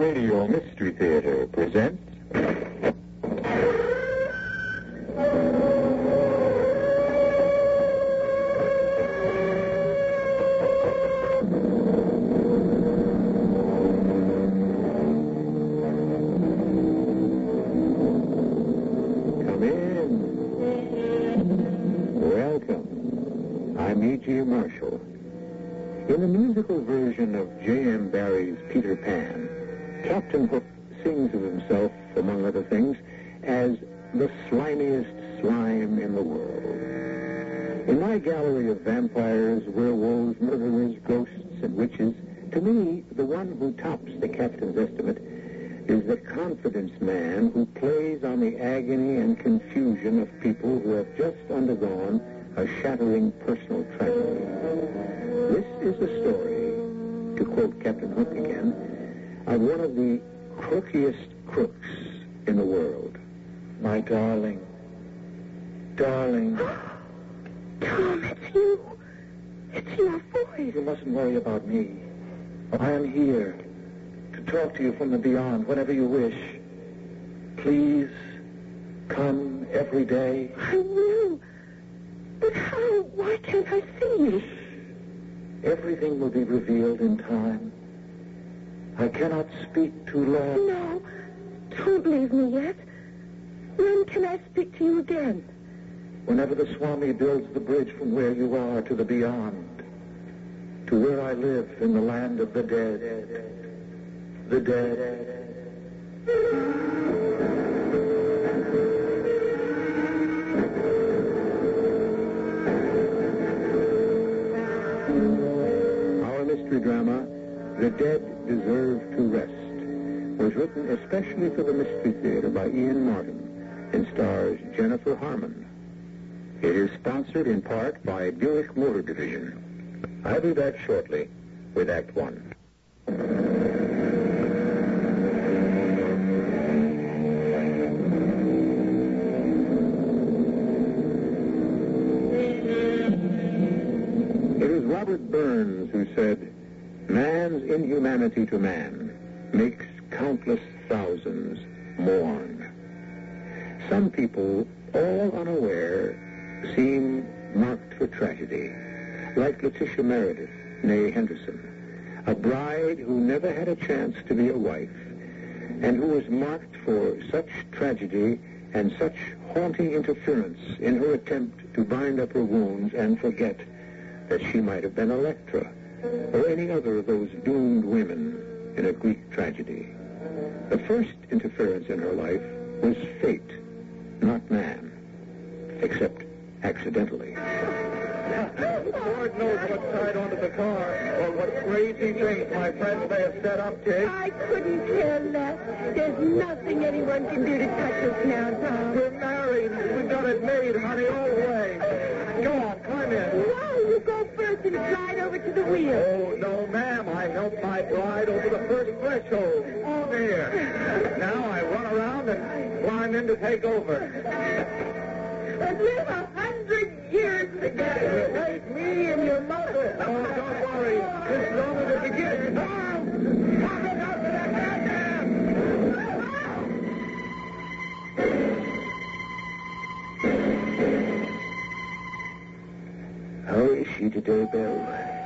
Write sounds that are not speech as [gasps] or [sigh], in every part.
Radio Mystery Theater presents. Come in. Welcome. I'm E.G. Marshall. In the musical version of J.M. Barrie's Peter Pan, Captain Hook sings of himself, among other things, as the slimiest slime in the world. In my gallery of vampires, werewolves, murderers, ghosts, and witches, to me, the one who tops the captain's estimate is the confidence man who plays on the agony and confusion of people who have just undergone a shattering personal tragedy. This is the story, to quote Captain Hook again, of one of the crookiest crooks in the world. My darling, darling. [gasps] Tom, it's you. It's your voice. You mustn't worry about me. I am here to talk to you from the beyond whenever you wish. Please come every day. I will. But how? Why can't I see you? Everything will be revealed in time. I cannot speak too long. No. Don't leave me yet. When can I speak to you again? Whenever the Swami builds the bridge from where you are to the beyond, to where I live in the land of the dead. The dead. Our mystery drama, The Dead Deserve to Rest, was written especially for the Mystery Theater by Ian Martin and stars Jennifer Harmon. It is sponsored in part by Buick Motor Division. I'll be back shortly with Act One. It is Robert Burns who said, Man's inhumanity to man makes countless thousands mourn. Some people, all unaware, seem marked for tragedy, like Letitia Meredith, née Henderson, a bride who never had a chance to be a wife, and who was marked for such tragedy and such haunting interference in her attempt to bind up her wounds and forget that she might have been Electra or any other of those doomed women in a Greek tragedy. The first interference in her life was fate, not man, except accidentally. Lord knows what's tied onto the car, or what crazy things my friends may have set up, Jake. I couldn't care less. There's nothing anyone can do to touch us now, Tom. We're married. We've got it made, honey, all the way. Go on, climb in. No, you go first and slide over to the wheel. Oh, no, ma'am. I help my bride over the first threshold. Oh. here. Now I run around and climb in to take over. And live a hundred years together. Take me and your mother. Oh, don't worry. She today, Bill?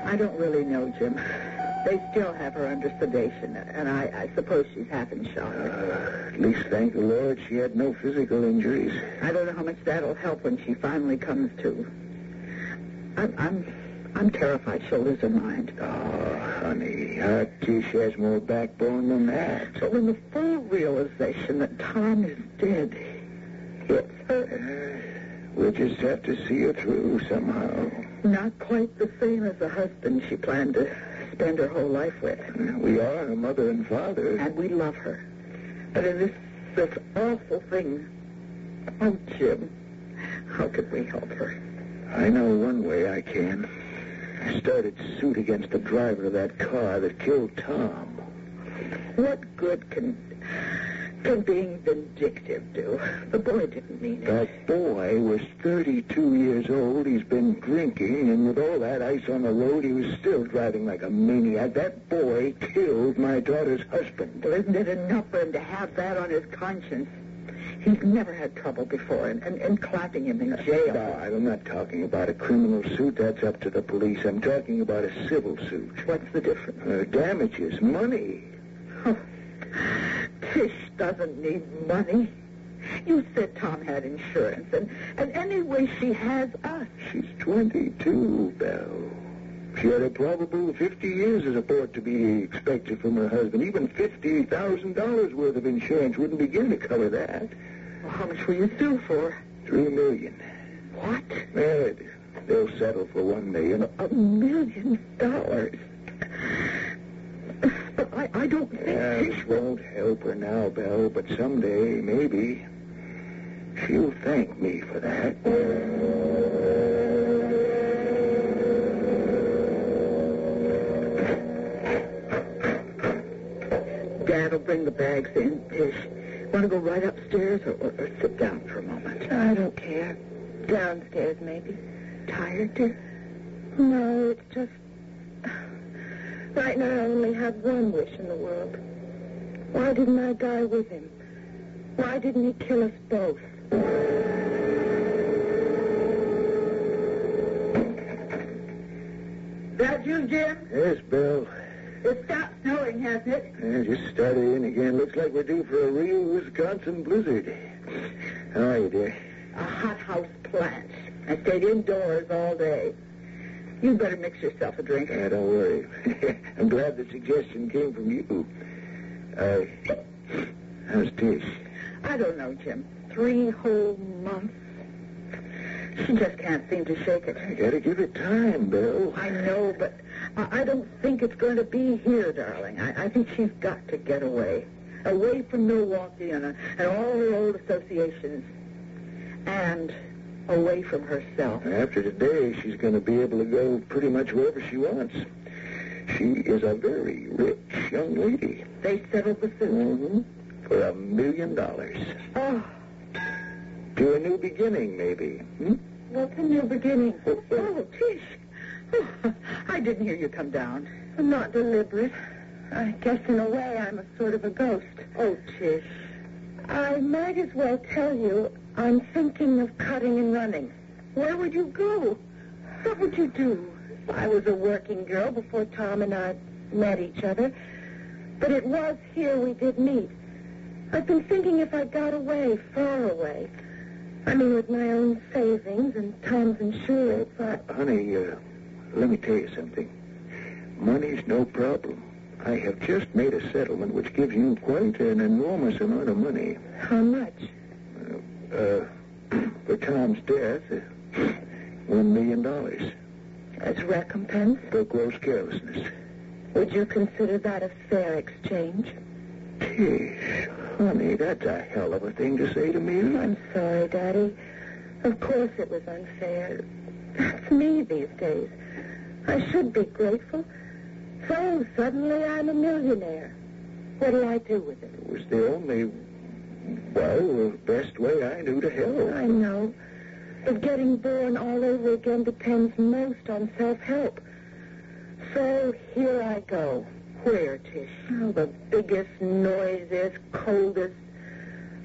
I don't really know, Jim. They still have her under sedation, and I, I suppose she's half in shock. Uh, at least, thank the Lord, she had no physical injuries. I don't know how much that'll help when she finally comes to. I'm, I'm, I'm terrified she'll lose her mind. Oh, honey, our Tish has more backbone than that. But when the full realization that Tom is dead hits her, Uh, we'll just have to see her through somehow. Mm-hmm. not quite the same as the husband she planned to spend her whole life with. We are her mother and father. And we love her. But in this, this awful thing, oh, Jim, how could we help her? I know one way I can. I started suit against the driver of that car that killed Tom. What good can can being vindictive do? The boy didn't mean it. That boy was 32 years old. He's been drinking, and with all that ice on the road, he was still driving like a maniac. That boy killed my daughter's husband. Well, isn't it enough for him to have that on his conscience? He's never had trouble before, and, and, and clapping him in jail. No, I'm not talking about a criminal suit. That's up to the police. I'm talking about a civil suit. What's the difference? Uh, damages, money. Oh, Tish doesn't need money. You said Tom had insurance, and, and anyway, she has us. She's 22, Belle. She had a probable 50 years of support to be expected from her husband. Even $50,000 worth of insurance wouldn't begin to cover that. Well, how much will you sue for? Three million. What? Well, they'll settle for one million. A million dollars. But I, I don't think This Tish won't help her now, Belle, but someday, maybe, she'll thank me for that. Dad will bring the bags in. Tish, want to go right upstairs or, or, or sit down for a moment? I don't care. Downstairs, maybe. Tired, dear? No, it's just. Right now, I only have one wish in the world. Why didn't I die with him? Why didn't he kill us both? That you, Jim? Yes, Bill. It stopped snowing, hasn't it? Yeah, just started in again. Looks like we're due for a real Wisconsin blizzard. How are you, dear? A hothouse plant. I stayed indoors all day. You better mix yourself a drink. Uh, don't worry. [laughs] I'm glad the suggestion came from you. Uh, how's Tish? I don't know, Jim. Three whole months. She just can't seem to shake it. I gotta give it time, Bill. I know, but I I don't think it's going to be here, darling. I, I think she's got to get away. Away from Milwaukee and, uh, and all her old associations. And away from herself. After today, she's gonna be able to go pretty much wherever she wants. She is a very rich young lady. They settled the suit. Mm-hmm. For a million dollars. Oh, To a new beginning, maybe. Hmm? what's a new beginning? Oh, Tish. Oh, I didn't hear you come down. I'm not deliberate. I guess in a way I'm a sort of a ghost. Oh, Tish. I might as well tell you I'm thinking of cutting and running. Where would you go? What would you do? I was a working girl before Tom and I met each other. But it was here we did meet. I've been thinking if I got away, far away. I mean, with my own savings and Tom's insurance, I... Honey, uh, let me tell you something. Money's no problem. I have just made a settlement which gives you quite an enormous amount of money. How much? Uh, [clears throat] for Tom's death, uh, [clears throat] one million dollars As recompense? for gross carelessness. Would you consider that a fair exchange? Tish, honey, that's a hell of a thing to say to me. I'm sorry, Daddy. Of course it was unfair. That's me these days. I should be grateful. So suddenly I'm a millionaire. What do I do with it? It was the only, well, the best way I knew to help. I know. But getting born all over again depends most on self-help. So here I go. Where, Tish? Oh, the biggest, noisiest, coldest.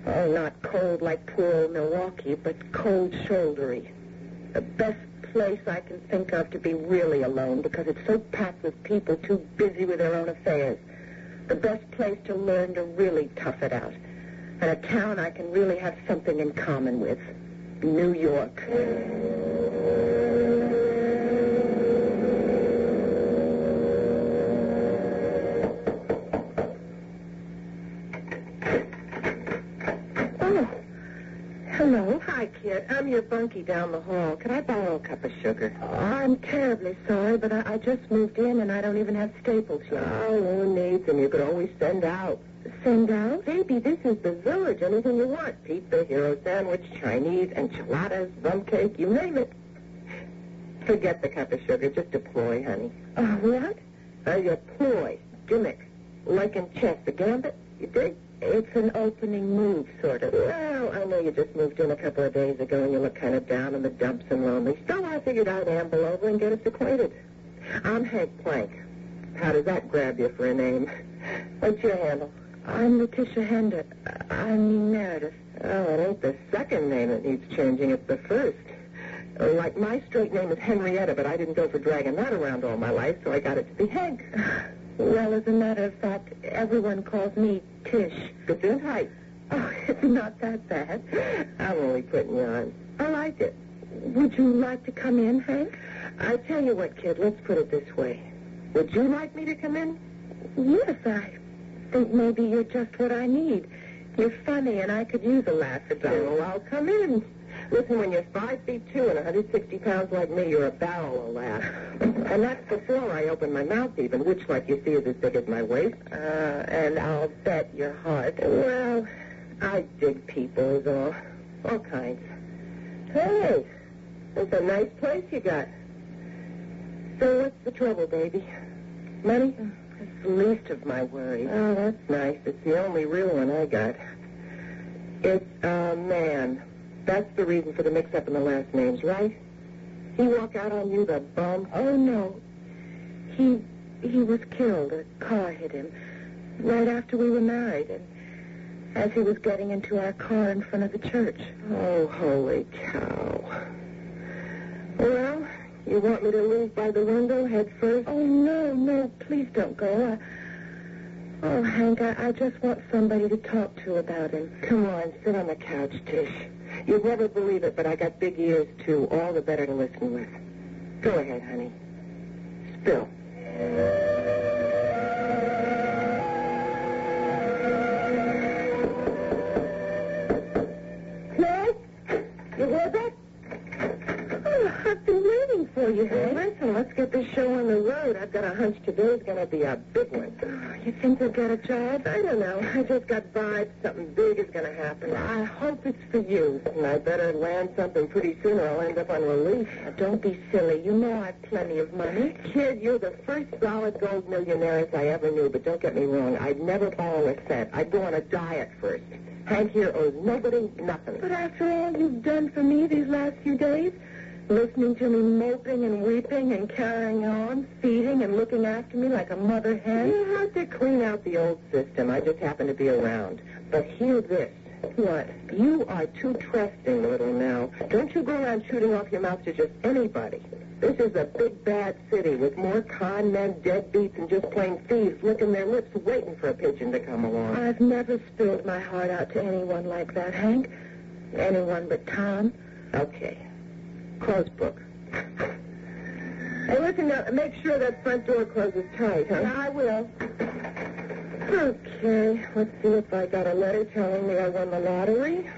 Oh, not cold like poor old Milwaukee, but cold shouldery. The best place I can think of to be really alone because it's so packed with people too busy with their own affairs. The best place to learn to really tough it out. And a town I can really have something in common with. New York. Kid. I'm your bunkie down the hall. Can I borrow a cup of sugar? Oh, I'm terribly sorry, but I, I just moved in and I don't even have staples yet. Oh, who needs them? You could always send out. Send out? Baby, this is the village. Anything you want. Pizza, hero sandwich, Chinese, enchiladas, rum cake, you name it. Forget the cup of sugar. Just a ploy, honey. Uh, what? Uh, your ploy. Gimmick. Like in chess, the gambit. You dig? It's an opening move, sort of. Well, I know you just moved in a couple of days ago and you look kind of down in the dumps and lonely. Still, I figured I'd amble over and get us acquainted. I'm Hank Plank. How does that grab you for a name? What's your handle? I'm Letitia Hender. I mean Meredith. Oh, it ain't the second name that needs changing. It's the first. Like my straight name is Henrietta, but I didn't go for dragging that around all my life, so I got it to be Hank. [laughs] Well, as a matter of fact, everyone calls me Tish. Gesundheit. Oh, [laughs] it's not that bad. I'm only putting you on. I like it. Would you like to come in, Hank? I tell you what, kid, let's put it this way. Would you like me to come in? Yes, I think maybe you're just what I need. You're funny, and I could use a laugh or two. Oh, I'll come in. Listen, when you're five feet two and 160 pounds like me, you're a barrel of laughs. And that's before I open my mouth even, which, like you see, is as big as my waist. Uh, and I'll bet your heart. Well, I dig people is all. All kinds. Hey, that's a nice place you got. So what's the trouble, baby? Money? It's the least of my worries. Oh, that's nice. It's the only real one I got. It's a man. That's the reason for the mix-up in the last names, right? He walked out on you, the bum? Oh, no. He he was killed. A car hit him right after we were married, and as he was getting into our car in front of the church. Oh, holy cow. Well, you want me to leave by the window head first? Oh, no, no, please don't go. I, oh, Hank, I, I just want somebody to talk to about him. Come on, sit on the couch, Tish. You'd never believe it, but I got big ears, too, all the better to listen with. Go ahead, honey. Spill. Meg? You heard that? Oh, I've been waiting for you, Hey, listen, let's get this show on the road. I've got a hunch today's going to be a big one. Oh, you think we'll get a job? I don't know. I just got vibes something big is going to happen. I hope it's for you. And I better land something pretty soon or I'll end up on relief. Now, don't be silly. You know I've plenty of money. Kid, you're the first solid gold millionaire I ever knew, but don't get me wrong. I'd never borrow a cent. I'd go on a diet first. Hank here owes nobody nothing. But after all you've done for me these last few days, listening to me moping and weeping and carrying on, feeding and looking after me like a mother hen. You had to clean out the old system. I just happened to be around. But hear this. What? You are too trusting, little Nell. Don't you go around shooting off your mouth to just anybody. This is a big, bad city with more con men, deadbeats, and just plain thieves licking their lips waiting for a pigeon to come along. I've never spilled my heart out to anyone like that, Hank. Anyone but Tom. Okay. Close book. Hey, listen, now, make sure that front door closes tight, huh? I will. Okay, let's see if I got a letter telling me I won the lottery.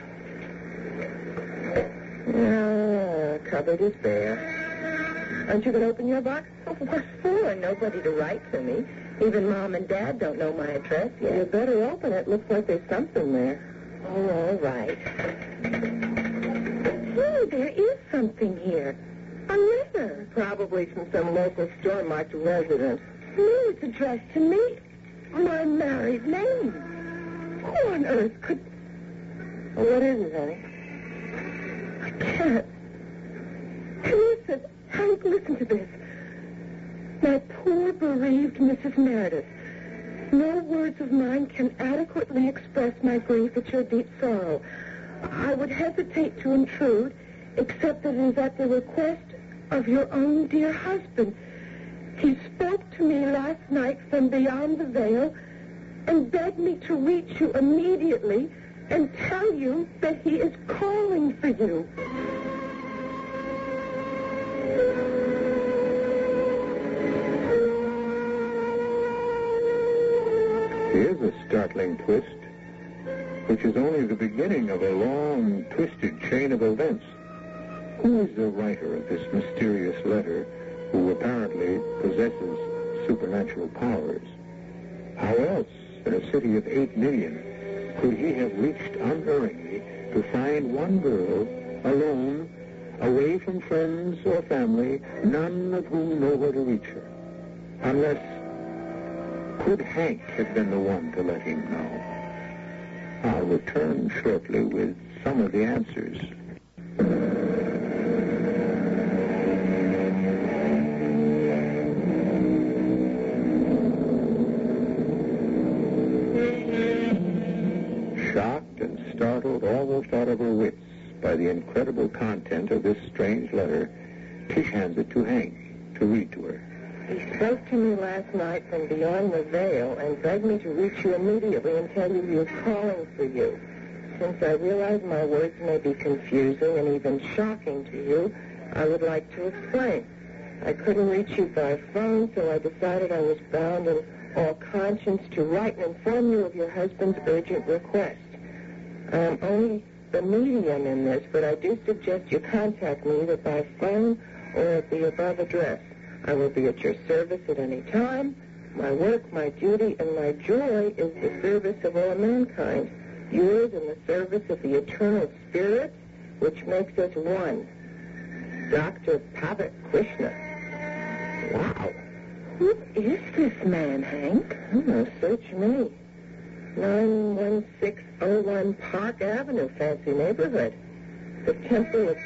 Yeah, cupboard is bare. Aren't you going to open your box? What for? Nobody to write to me. Even Mom and Dad don't know my address You better open it. Looks like there's something there. Oh, all right. Hey, there is something here. A letter. Probably from some local store marked resident. No, it's addressed to me. My married name. Who on earth could... Well, what is it, honey? I can't. Listen, Hank, listen to this. My poor bereaved Mrs. Meredith. No words of mine can adequately express my grief at your deep sorrow. I would hesitate to intrude, except that it is at the request of your own dear husband. He spoke to me last night from beyond the veil and begged me to reach you immediately and tell you that he is calling for you. Here's a startling twist, which is only the beginning of a long, twisted chain of events. Who is the writer of this mysterious letter who apparently possesses supernatural powers? How else, in a city of eight million, could he have reached unerringly to find one girl alone, away from friends or family, none of whom know where to reach her? Unless, could Hank have been the one to let him know? Return shortly with some of the answers. Shocked and startled almost out of her wits by the incredible content of this strange letter, Tish hands it to Hank to read to her. He spoke to me last night from beyond the veil and begged me to reach you immediately and tell you he was calling for you. Since I realize my words may be confusing and even shocking to you, I would like to explain. I couldn't reach you by phone, so I decided I was bound in all conscience to write and inform you of your husband's urgent request. I am only the medium in this, but I do suggest you contact me either by phone or at the above address. I will be at your service at any time. My work, my duty, and my joy is the service of all mankind. Yours in the service of the eternal spirit, which makes us one. Dr. Pavat Krishna. Wow. Who is this man, Hank? Oh, search me. 91601 Park Avenue, fancy neighborhood. The Temple of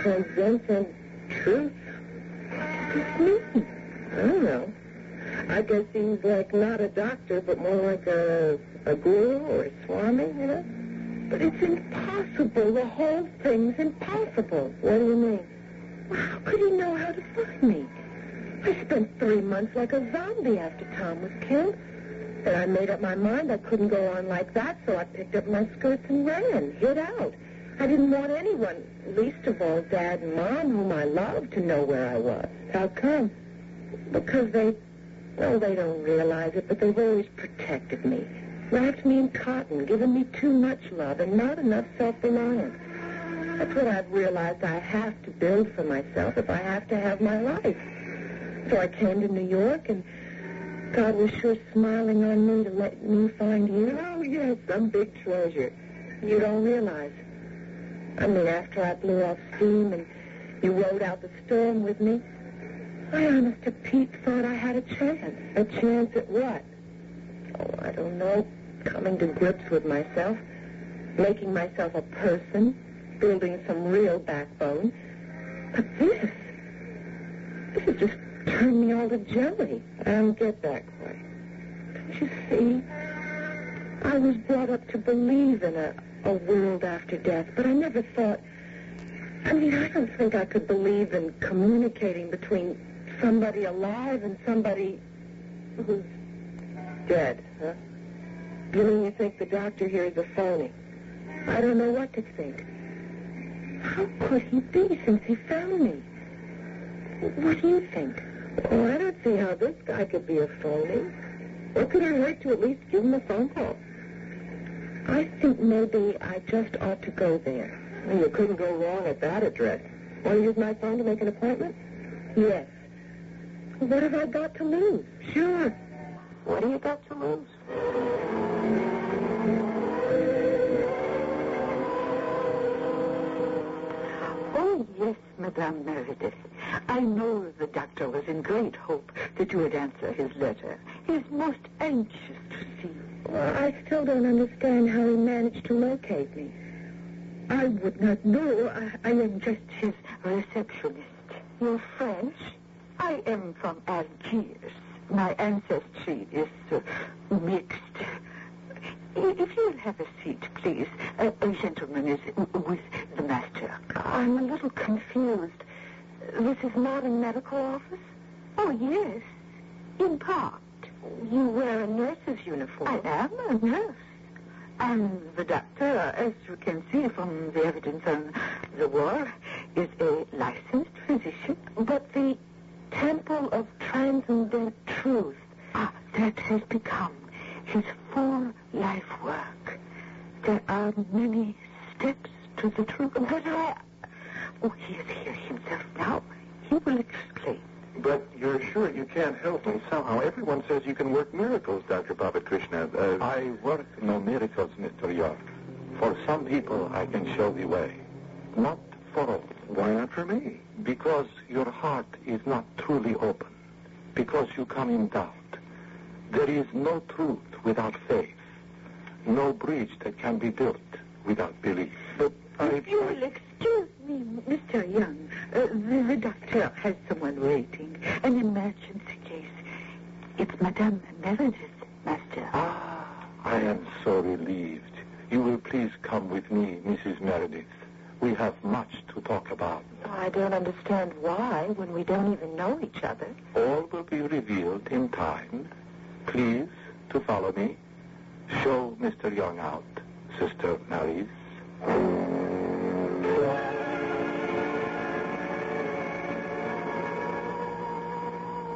Transcendent Truth. What does? I don't know. I guess he's like not a doctor, but more like a, a guru or a swami, you know? But it's impossible. The whole thing's impossible. What do you mean? Well, how could he know how to find me? I spent three months like a zombie after Tom was killed. And I made up my mind I couldn't go on like that, so I picked up my skirts and ran, hid out. I didn't want anyone, least of all Dad and Mom, whom I loved, to know where I was. How come? Because they, well, they don't realize it, but they've always protected me. Wrapped me in cotton, given me too much love and not enough self-reliance. That's what I've realized I have to build for myself if I have to have my life. So I came to New York, and God was sure smiling on me to let me find you. Oh, yes, some big treasure. You don't realize. I mean, after I blew off steam and you rode out the storm with me, I honest to Pete thought I had a chance. A chance at what? Oh, I don't know. Coming to grips with myself, making myself a person, building some real backbone. But this, this has just turned me all to jelly. I don't get that quite. Don't you see? I was brought up to believe in a, a world after death, but I never thought. I mean, I don't think I could believe in communicating between somebody alive and somebody who's dead, huh? You mean you think the doctor here is a phony? I don't know what to think. How could he be since he found me? What do you think? Oh, I don't see how this guy could be a phony. What could it hurt to at least give him a phone call? I think maybe I just ought to go there. Well, you couldn't go wrong at that address. Want to use my phone to make an appointment? Yes. What have I got to lose? Sure. What do you got to lose? Oh, yes, Madame Meredith. I know the doctor was in great hope that you would answer his letter. He is most anxious to see you. Well, I still don't understand how he managed to locate me. I would not know. I, I am just His receptionist. You're French? I am from Algiers. My ancestry is uh, mixed. If you'll have a seat, please. Uh, a gentleman is with the master. I'm a little confused. this is not a medical office? Oh, yes. In part. You wear a nurse's uniform. I am a nurse. And the doctor, as you can see from the evidence on the wall, is a licensed physician. But the Temple of Transcendent Truth. Ah, that has become his full life work. There are many steps to the truth. But I... Oh, he is here himself now. He will explain. But you're sure you can't help me somehow? Everyone says you can work miracles, Dr. Baba Krishna. Uh, I work no miracles, Mr. York. For some people, I can show the way. Not for all. why not for me? Because your heart is not truly open. Because you come in doubt. There is no truth without faith. No bridge that can be built without belief. But I... You will excuse me, Mr. Young, uh, the, the doctor has someone waiting. An emergency case. It's Madame Meredith, Master. Ah, I am so relieved. You will please come with me, Mrs. Meredith. We have much to talk about. I don't understand why when we don't even know each other. All will be revealed in time. Please to follow me. Show Mr. Young out, Sister Maryse.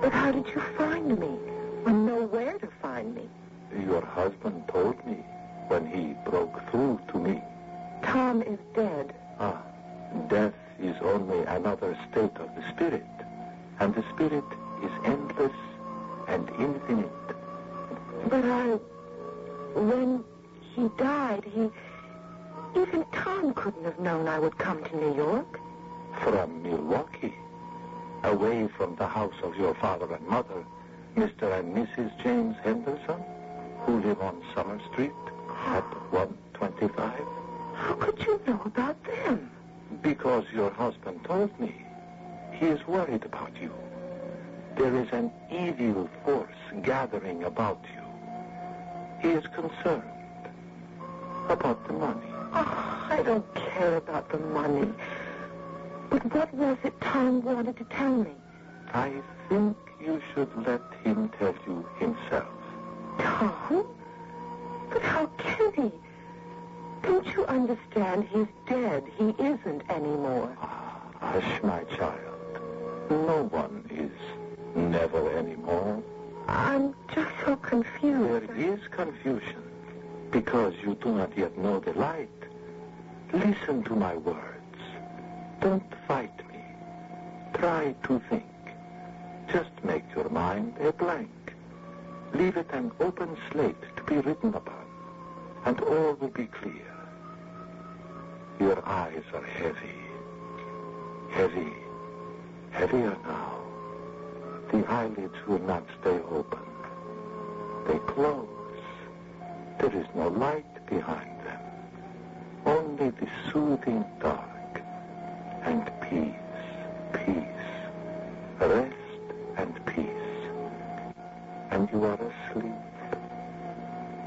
But how did you find me? When know where to find me. Your husband told me when he broke through to me. Tom is dead. Ah, death is only another state of the spirit, and the spirit is endless and infinite. But I... When he died, he... Even Tom couldn't have known I would come to New York. From Milwaukee, away from the house of your father and mother, Mr. and Mrs. James Henderson, who live on Summer Street at 125. How could you know about them? Because your husband told me. He is worried about you. There is an evil force gathering about you. He is concerned about the money. Oh, I don't care about the money. But what was it Tom wanted to tell me? I think you should let him tell you himself. Tom? But how can he? Don't you understand? He's dead. He isn't anymore. Ah, hush, my child. No one is never anymore. I'm just so confused. There is confusion because you do not yet know the light. Listen to my words. Don't fight me. Try to think. Just make your mind a blank. Leave it an open slate to be written upon, and all will be clear. Your eyes are heavy. Heavy. Heavier now. The eyelids will not stay open. They close. There is no light behind them. Only the soothing dark peace, peace, rest and peace. And you are asleep,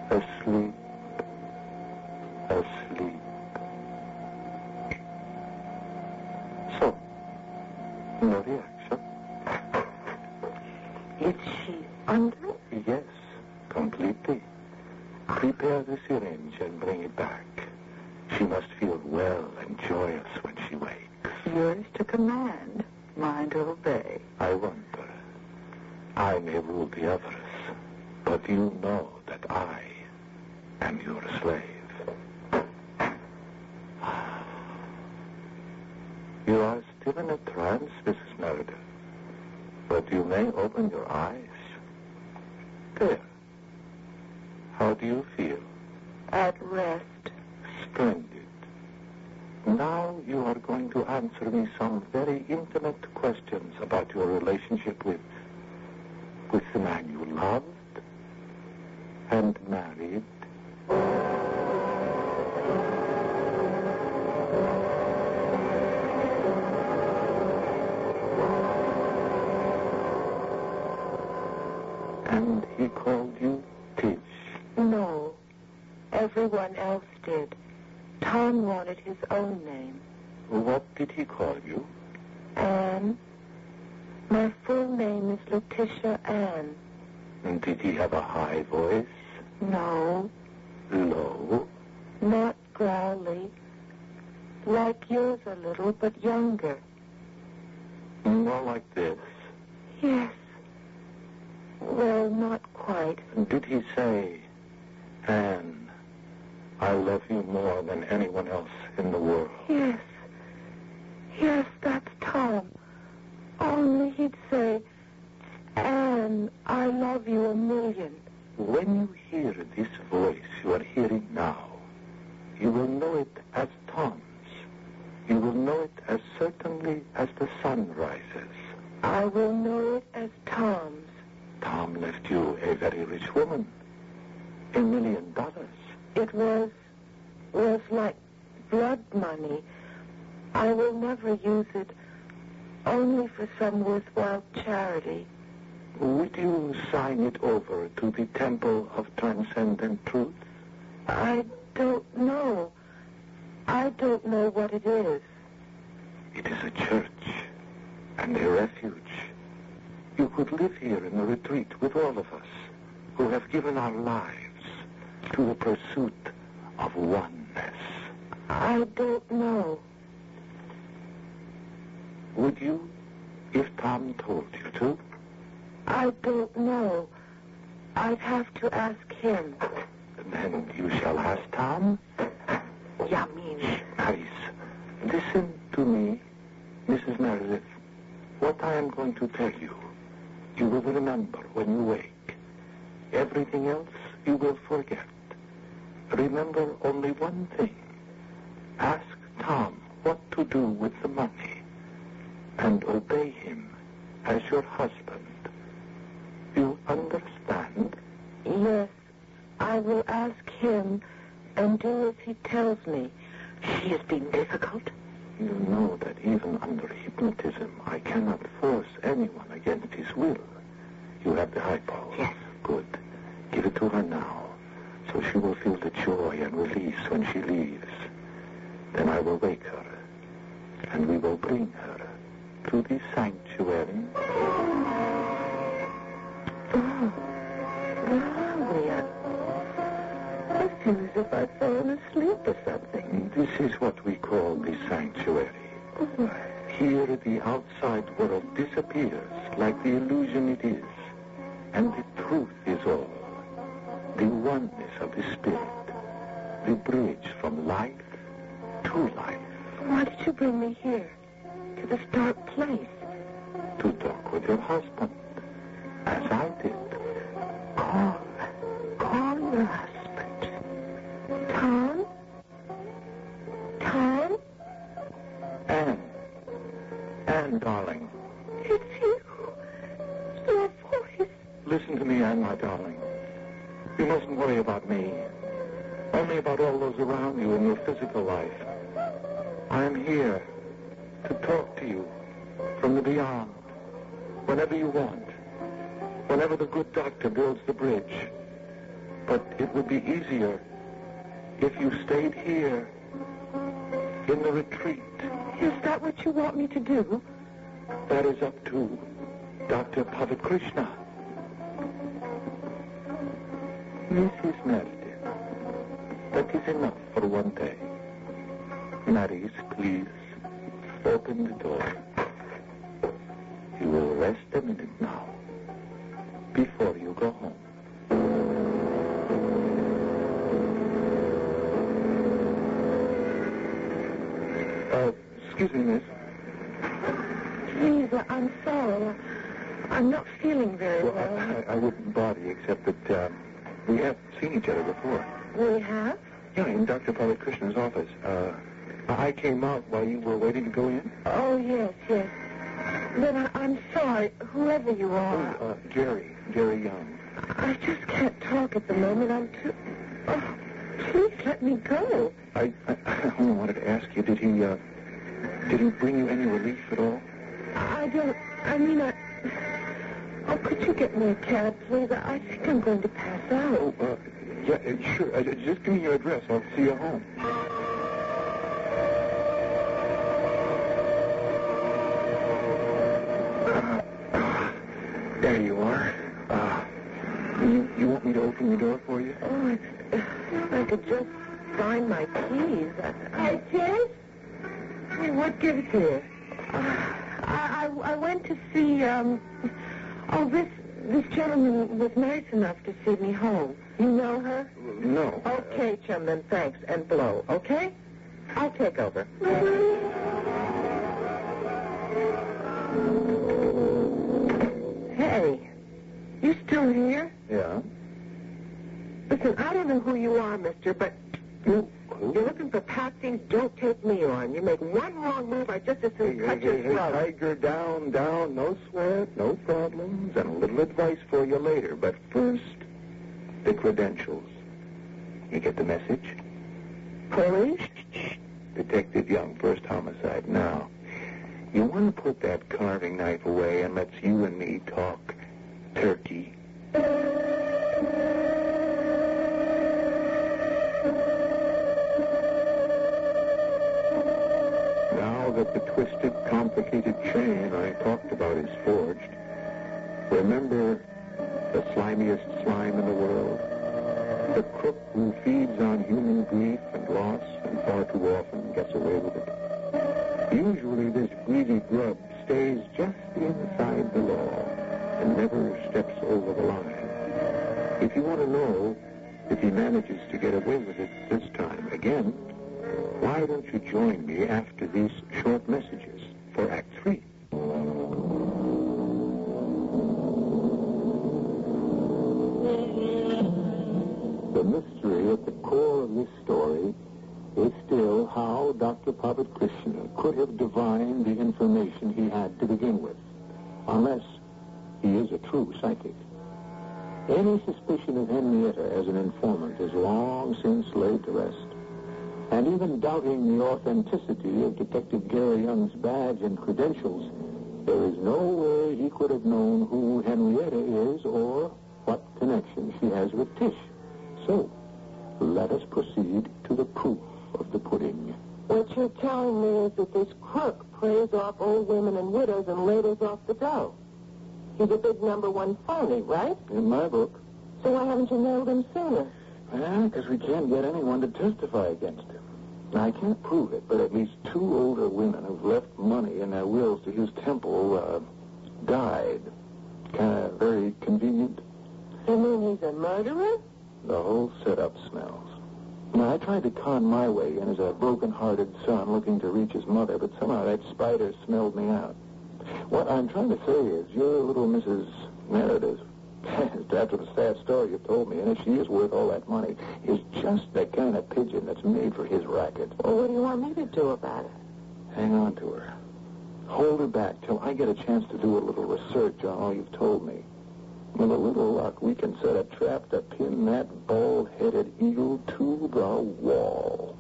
asleep, asleep. So, no reaction? Is she under? Yes, completely. Prepare the syringe and bring it back. She must feel well and joyous when she wakes. Yours to command. Mine to obey. I wonder. I may rule the others, but you know that I am your slave. You are still in a trance, Mrs. Meredith, but you may open your eyes. There. How do you feel? At rest. Splendid. Now you are going to answer me some very intimate questions about your relationship with with the man you loved and married. And he called you Tish. No. Everyone else did. Tom wanted his own name. What did he call you? Anne. My full name is Letitia Ann. And did he have a high voice? No, Low? not growly. Like yours a little, but younger. More like this? Yes. Well, not quite. Did he say, Anne, I love you more than anyone else in the world? Yes. Yes, that's Tom. Only he'd say, Anne, I love you a million. When you hear this voice you are hearing now, you will know it as Tom's. You will know it as certainly as the sun rises. I will know it as Tom's. Tom left you a very rich woman. A million dollars. It was, was like blood money. I will never use it, only for some worthwhile charity. Would you sign it over to the Temple of Transcendent Truth? I don't know. I don't know what it is. It is a church and a refuge. You could live here in the retreat with all of us who have given our lives to the pursuit of oneness. I don't know. Would you if Tom told you to? I don't know. I'd have to ask him. Then you shall ask Tom. Yamin. Alice, listen to me, Mrs. Meredith. What I am going to tell you, you will remember when you wake. Everything else you will forget. Remember only one thing. Ask Tom what to do with the money and obey him as your husband. Understand? Yes, I will ask him and do as he tells me. She has been difficult. You know that even under hypnotism, I cannot force anyone against his will. You have the high power. Yes. Good. Give it to her now, so she will feel the joy and release when she leaves. Then I will wake her, and we will bring her to the sanctuary. Feel as if I'd fallen asleep or something. This is what we call the sanctuary. Oh, Here the outside world disappears like the illusion it is, and the truth is all. The oneness of the spirit, the bridge from life to life, why did you bring me here? To this dark place? to talk with your husband, as I did. Call easier if you stayed here in the retreat. Is that what you want me to do? That is up to Dr. Pavat Krishna. Mrs. Meredith, that is enough for one day. Maris, please, open the door. You will rest a minute now, before you go home. Uh, excuse me, miss. Please, I'm sorry. I'm not feeling very Well, well. I, I wouldn't bother you except that uh, we have seen each other before. We have? Yeah, in Dr. Pavat Krishna's office. Uh, I came out while you were waiting to go in. Oh, yes, yes. Then I, I'm sorry, whoever you Oh, are. uh, Jerry, Jerry Young. I just can't talk at the moment. I'm too... Oh, please let me go. I, I, I only wanted to ask you, did he, uh, did he bring you any relief at all? I don't... I mean, I... Oh, could you get me a cab, please? I I think I'm going to pass out. Oh, uh, yeah, uh, sure. Uh, just give me your address. I'll see you home. There you are. Uh, you, you want me to open the door for you? Oh, it's, if I could just find my keys. I, Hey, Tish? Hey, what gives here? Uh, I, I, I went to see, um, oh, this, this gentleman was nice enough to see me home. You know her? No. Okay, chum, then thanks. And blow, okay? I'll take over. Hey, you still here? Yeah? Listen, I don't know who you are, mister, but you, you're looking for Patsy. Don't take me on. You make one wrong move, I just as soon cut your throat. Tiger, down, down, no sweat, no problems, and a little advice for you later. But first, the credentials. You get the message? Police? Detective Young, first homicide. Now, you want to put that carving knife away and let's you and me talk turkey. That the twisted, complicated chain I talked about is forged, remember the slimiest slime in the world? The crook who feeds on human grief and loss and far too often gets away with it. Usually this greedy grub stays just inside the law and never steps over the line. If you want to know if he manages to get away with it this time again, why don't you join me after these short messages for Act Three? The mystery at the core of this story is still how Dr. Pavat Krishna could have divined the information he had to begin with, unless he is a true psychic. Any suspicion of Henrietta as an informant is long since laid to rest. And even doubting the authenticity of Detective Gary Young's badge and credentials, there is no way he could have known who Henrietta is or what connection she has with Tish. So, let us proceed to the proof of the pudding. What you're telling me is that this crook preys off old women and widows and ladles off the dough. He's a big number one phony, right? In my book, So why haven't you nailed him sooner? Well, because we can't get anyone to testify against him. Now, I can't prove it, but at least two older women who've left money in their wills to his temple uh, died. Kind of very convenient. You mean he's a murderer? The whole setup smells. Now, I tried to con my way in as a broken-hearted son looking to reach his mother, but somehow that spider smelled me out. What I'm trying to say is your little Mrs. Meredith, after the sad story you've told me, and if she is worth all that money, is just the kind of pigeon that's made for his racket. Well, what do you want me to do about it? Hang on to her. Hold her back till I get a chance to do a little research on all you've told me. With a little luck, we can set a trap to pin that bald-headed eagle to the wall.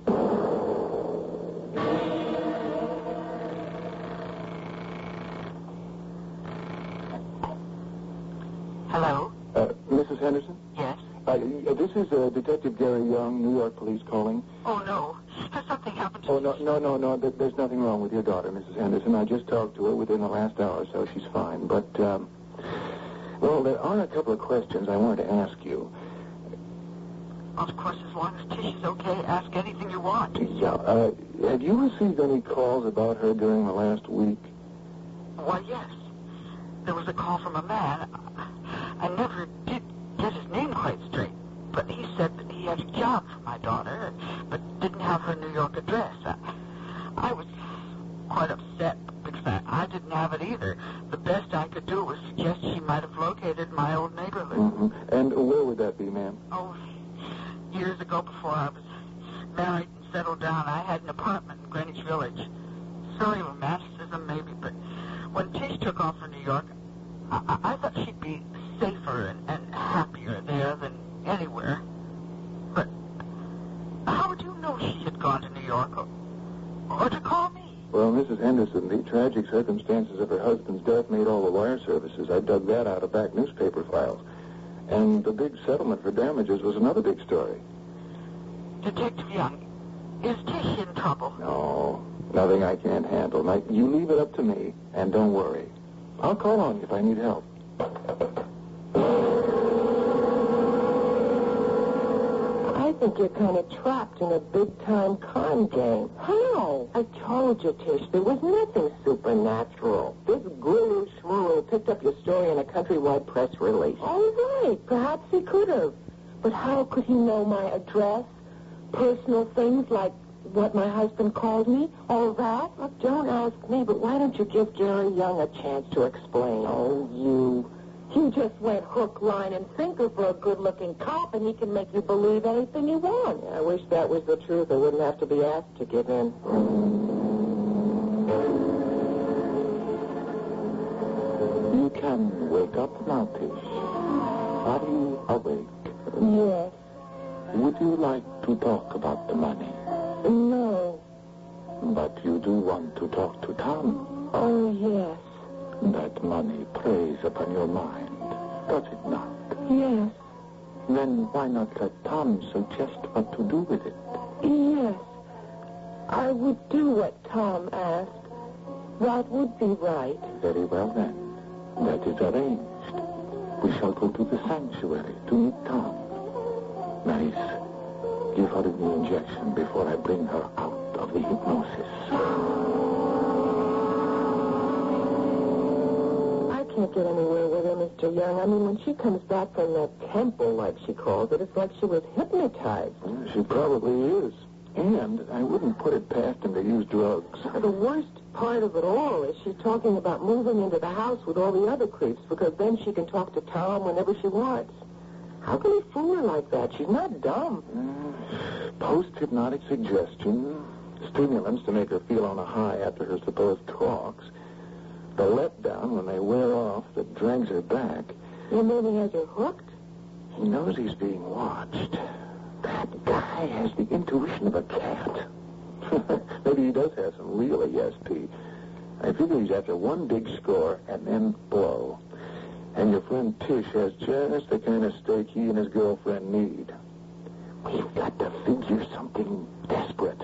Hello? Uh, Mrs. Henderson? Yes? Uh, this is uh, Detective Gary Young, New York Police calling. Oh, no. Has something happened to Oh, no, no, no, no. There- There's nothing wrong with your daughter, Mrs. Henderson. I just talked to her within the last hour so. She's fine. But, um, well, there are a couple of questions I wanted to ask you. Of course, as long as Tish is okay, ask anything you want. Yeah, uh, have you received any calls about her during the last week? Why, yes. There was a call from a man. I never did get his name quite straight, but he said that he had a job for my daughter, but didn't have her New York address. I, I was quite upset because I, I didn't have it either. The best I could do was suggest she might have located my old neighborhood. Mm-hmm. And where would that be, ma'am? Oh, years ago before I was married and settled down, I had an apartment in Greenwich Village. Silly romanticism, maybe, but when Tish took off for New York, I, I thought she'd be safer and, and happier there than anywhere. But how would you know she had gone to New York or, or to call me? Well, Mrs. Henderson, the tragic circumstances of her husband's death made all the wire services. I dug that out of back newspaper files. And the big settlement for damages was another big story. Detective Young, is Tish in trouble? No, nothing I can't handle. Now, you leave it up to me, and don't worry. I'll call on you if I need help. I think you're kind of trapped in a big-time con game. How? I told you, Tish, there was nothing supernatural. This guru shmuru picked up your story in a countrywide press release. All right, perhaps he could have. But how could he know my address, personal things like what my husband called me, all that? Look, don't ask me, but why don't you give Gary Young a chance to explain? Oh, you. You just went hook, line, and sinker for a good-looking cop, and he can make you believe anything you want. I wish that was the truth. I wouldn't have to be asked to give in. You can wake up now, Tish. Are you awake? Yes. Would you like to talk about the money? No. But you do want to talk to Tom. Oh, yes. That money preys upon your mind, does it not? Yes. Then why not let Tom suggest what to do with it? Yes. I would do what Tom asked. That would be right. Very well then. That is arranged. We shall go to the sanctuary to meet Tom. Maurice, give her the injection before I bring her out of the hypnosis. I can't get anywhere with her, Mr. Young. I mean, when she comes back from the temple, like she calls it, it's like she was hypnotized. She probably is. And I wouldn't put it past him to use drugs. The worst part of it all is she's talking about moving into the house with all the other creeps because then she can talk to Tom whenever she wants. How can he fool her like that? She's not dumb. [sighs] Post-hypnotic suggestion, stimulants to make her feel on a high after her supposed talks, the letdown when they wear off that drags her back. You mean he has her hooked? He knows he's being watched. That guy has the intuition of a cat. [laughs] Maybe he does have some real ESP. I figure he's after one big score and then blow. And your friend Tish has just the kind of stake he and his girlfriend need. We've got to figure something desperate.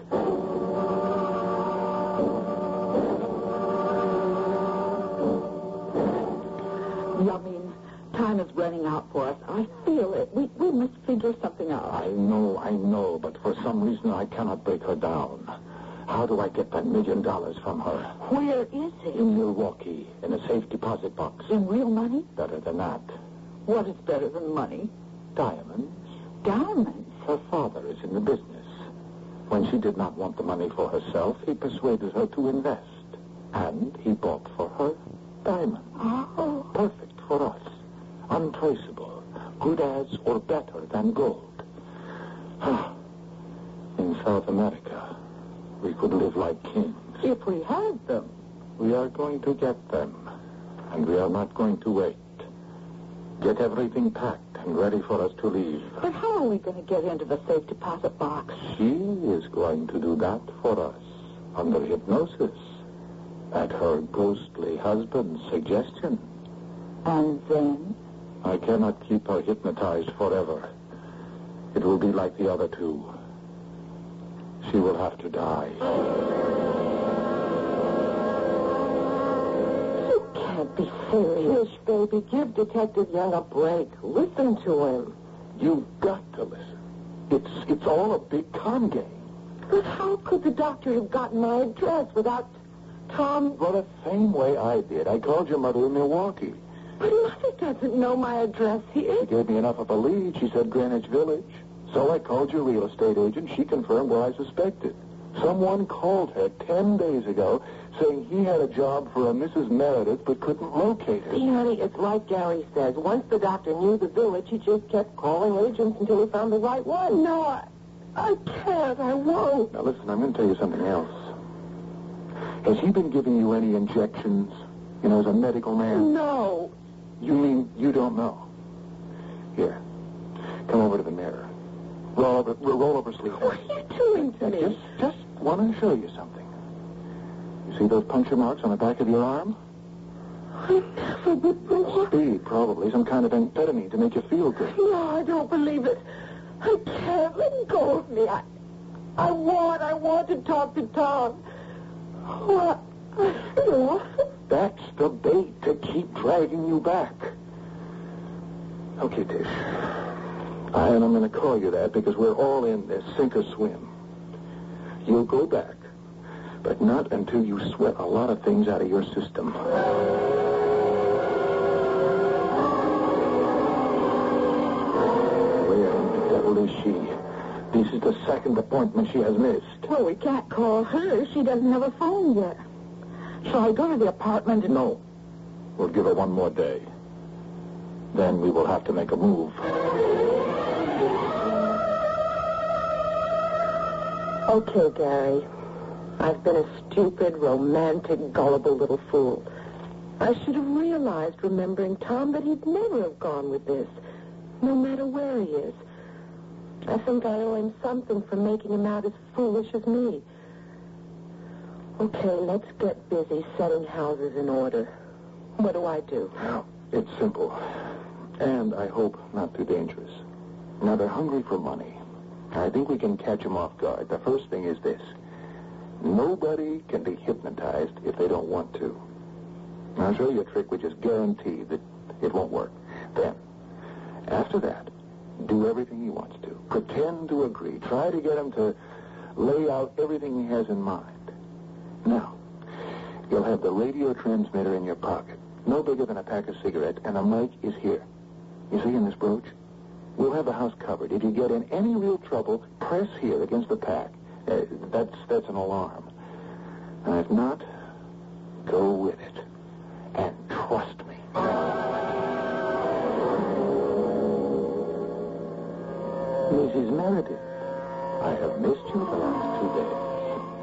I mean, time is running out for us. I feel it. We, we must figure something out. I know, I know, but for some reason I cannot break her down. How do I get that million dollars from her? Where is it? In Milwaukee, in a safe deposit box. In real money? Better than that. What is better than money? Diamonds. Diamonds. Her father is in the business. When she did not want the money for herself, he persuaded her to invest. And he bought for her diamonds. Oh. Perfect for us. Untraceable. Good as or better than gold. [sighs] in South America, we could live like kings. If we had them. We are going to get them. And we are not going to wait. Get everything packed and ready for us to leave. But how are we going to get into the safe deposit box? She is going to do that for us under hypnosis at her ghostly husband's suggestion. And then? I cannot keep her hypnotized forever. It will be like the other two. She will have to die. You can't be serious, baby. Give Detective Young a break. Listen to him. You've got to listen. It's it's all a big con game. But how could the doctor have gotten my address without Tom? Well, the same way I did. I called your mother in Milwaukee. But Mother doesn't know my address here. She gave me enough of a lead. She said Greenwich Village. So I called your real estate agent. She confirmed what I suspected. Someone called her ten days ago saying he had a job for a Mrs. Meredith but couldn't locate her. See, honey, it's like Gary says. Once the doctor knew the village, he just kept calling agents until he found the right one. No, I, I can't. I won't. Now, listen, I'm going to tell you something else. Has he been giving you any injections, you know, as a medical man? No. You mean you don't know? Here, come over to the mirror. Roll over, roll over sleeve. What are you doing to I me? just, just want to show you something. You see those puncture marks on the back of your arm? I never would believe Speed, probably. Some kind of amphetamine to make you feel good. No, I don't believe it. I can't let go of me. I, I want, I want to talk to Tom. That's the bait to keep dragging you back. Okay, Tish. I, and I'm going to call you that because we're all in this, sink or swim. You'll go back, but not until you sweat a lot of things out of your system. Where the devil is she? This is the second appointment she has missed. Well, we can't call her. She doesn't have a phone yet. Shall I go to the apartment and... No. We'll give her one more day. Then we will have to make a move. Okay, Gary. I've been a stupid, romantic, gullible little fool. I should have realized, remembering Tom, that he'd never have gone with this, no matter where he is. I think I owe him something for making him out as foolish as me. Okay, let's get busy setting houses in order. What do I do? It's simple. And I hope not too dangerous. Now, they're hungry for money. I think we can catch them off guard. The first thing is this. Nobody can be hypnotized if they don't want to. I'll show you a trick which is guaranteed that it won't work. Then, after that, do everything he wants to. Pretend to agree. Try to get him to lay out everything he has in mind. Now, you'll have the radio transmitter in your pocket, no bigger than a pack of cigarettes, and a mic is here. You see in this brooch? We'll have the house covered. If you get in any real trouble, press here against the pack. Uh, that's that's an alarm. And if not, go with it. And trust me. Mrs. Meredith, I have missed you the last two days.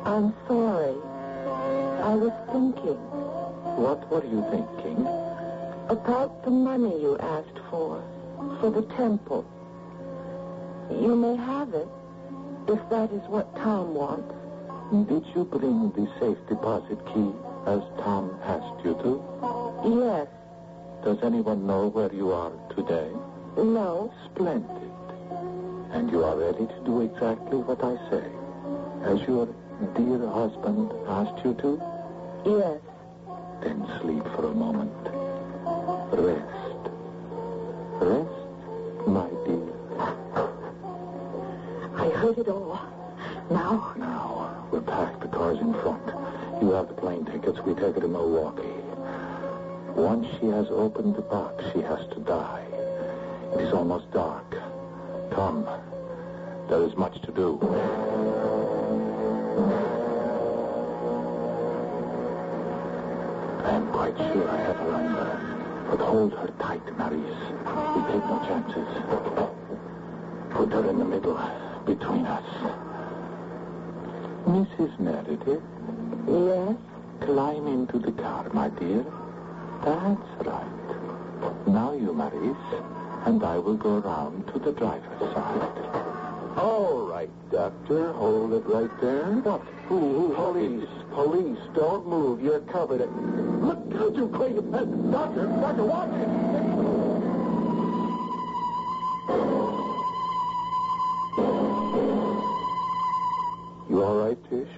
I'm sorry. I was thinking What are you thinking? about the money you asked for, for the temple. You may have it, if that is what Tom wants. Hmm? Did you bring the safe deposit key as Tom asked you to? Yes. Does anyone know where you are today? No. Splendid. And you are ready to do exactly what I say, as your dear husband asked you to? Yes. Then sleep for a moment. Rest. Rest, my dear. I heard it all. Now, Now, we're packed. The car's in front. You have the plane tickets. We take her to Milwaukee. Once she has opened the box, she has to die. It is almost dark. Come. There is much to do. I am quite sure I have her under. But hold her tight, Maurice. We take no chances. Put her in the middle, uh, between us. Mrs. Meredith, yes? climb into the car, my dear. That's right. Now you, Maurice, and I will go round to the driver's side. All right, Doctor. Hold it right there. What? Who? Police. Police. Don't move. You're covered. Look out, you crazy pet. Doctor, Doctor, watch it. You all right, Tish?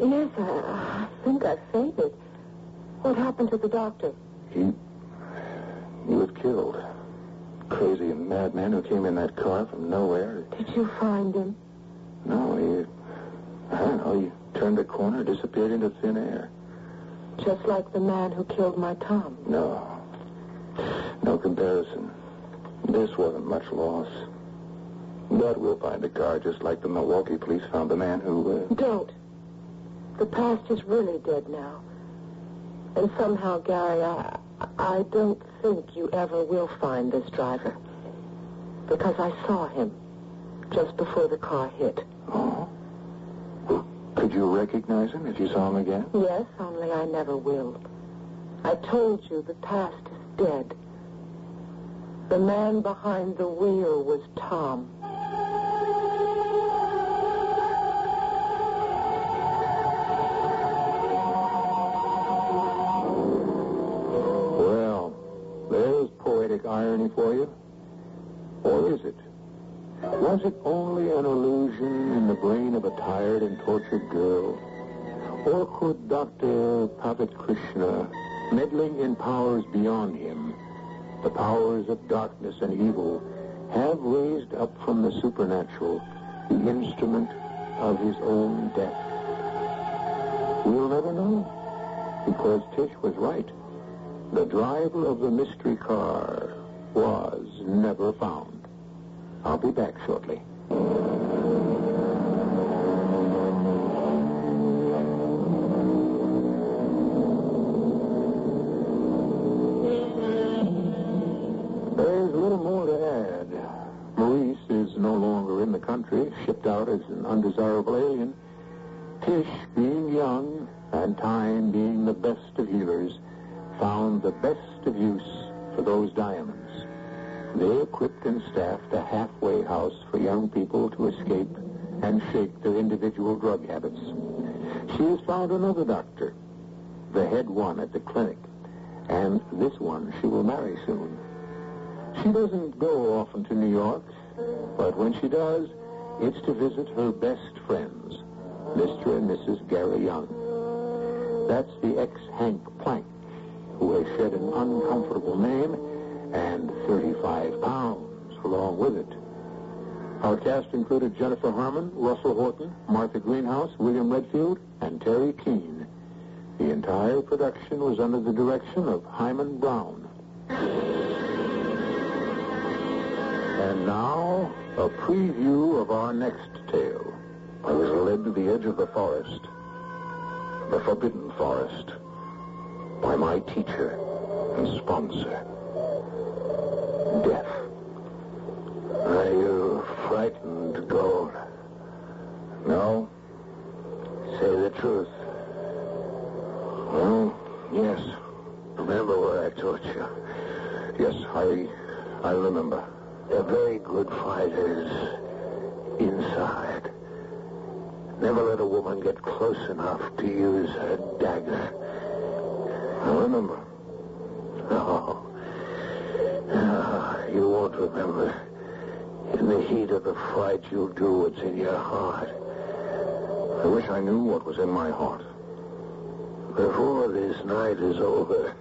Yes, I, I think I fainted. What happened to the doctor? He... He was killed. Crazy madman who came in that car from nowhere. Did you find him? No, he... I don't know. He turned a corner, disappeared into thin air. Just like the man who killed my Tom. No. No comparison. This wasn't much loss. But we'll find the car just like the Milwaukee police found the man who... Uh... Don't. The past is really dead now. And somehow, Gary, I, I don't think you ever will find this driver. Because I saw him just before the car hit. Oh? Could you recognize him if you saw him again? Yes, only I never will. I told you the past is dead. The man behind the wheel was Tom. For you. Or is it? Was it only an illusion in the brain of a tired and tortured girl? Or could Dr. Pavat Krishna, meddling in powers beyond him, the powers of darkness and evil have raised up from the supernatural the instrument of his own death. We'll never know, because Tish was right. The driver of the mystery car was never found. I'll be back shortly. There's little more to add. Maurice is no longer in the country, shipped out as an undesirable alien. Tish, being young, and time being the best of healers, found the best of use for those diamonds. They equipped and staffed a halfway house for young people to escape and shake their individual drug habits. She has found another doctor, the head one at the clinic, and this one she will marry soon. She doesn't go often to New York, but when she does, it's to visit her best friends, Mr. and Mrs. Gary Young. That's the ex-Hank Plank, who has shed an uncomfortable name and 35 pounds along with it. Our cast included Jennifer Harmon, Russell Horton, Martha Greenhouse, William Redfield, and Teri Keane. The entire production was under the direction of Himan Brown. And now, a preview of our next tale. I was led to the edge of the forest, the forbidden forest, by my teacher and sponsor, Death. Are you frightened, Gold? No? Say the truth. Well, yes. Remember what I taught you. Yes, I, I remember. They're very good fighters inside. Never let a woman get close enough to use her dagger. I remember. Oh. You remember. In the heat of the fight, you'll do what's in your heart. I wish I knew what was in my heart. Before this night is over,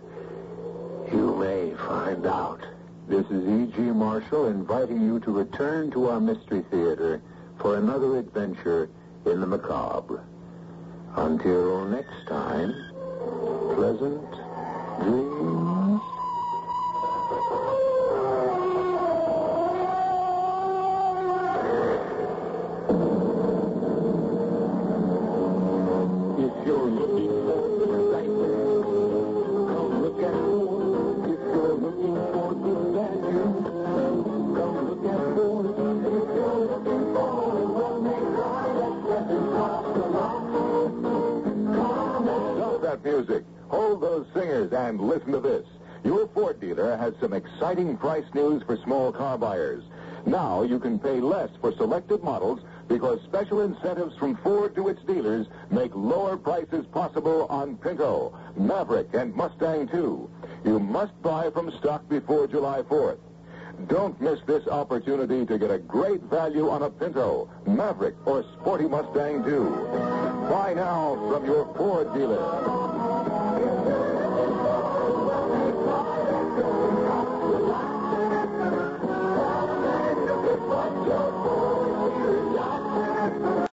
you may find out. This is E.G. Marshall inviting you to return to our Mystery Theater for another adventure in the macabre. Until next time, pleasant dreams. Exciting price news for small car buyers. Now you can pay less for selected models because special incentives from Ford to its dealers make lower prices possible on Pinto, Maverick, and Mustang II. You must buy from stock before July 4th. Don't miss this opportunity to get a great value on a Pinto, Maverick, or Sporty Mustang II. Buy now from your Ford dealer.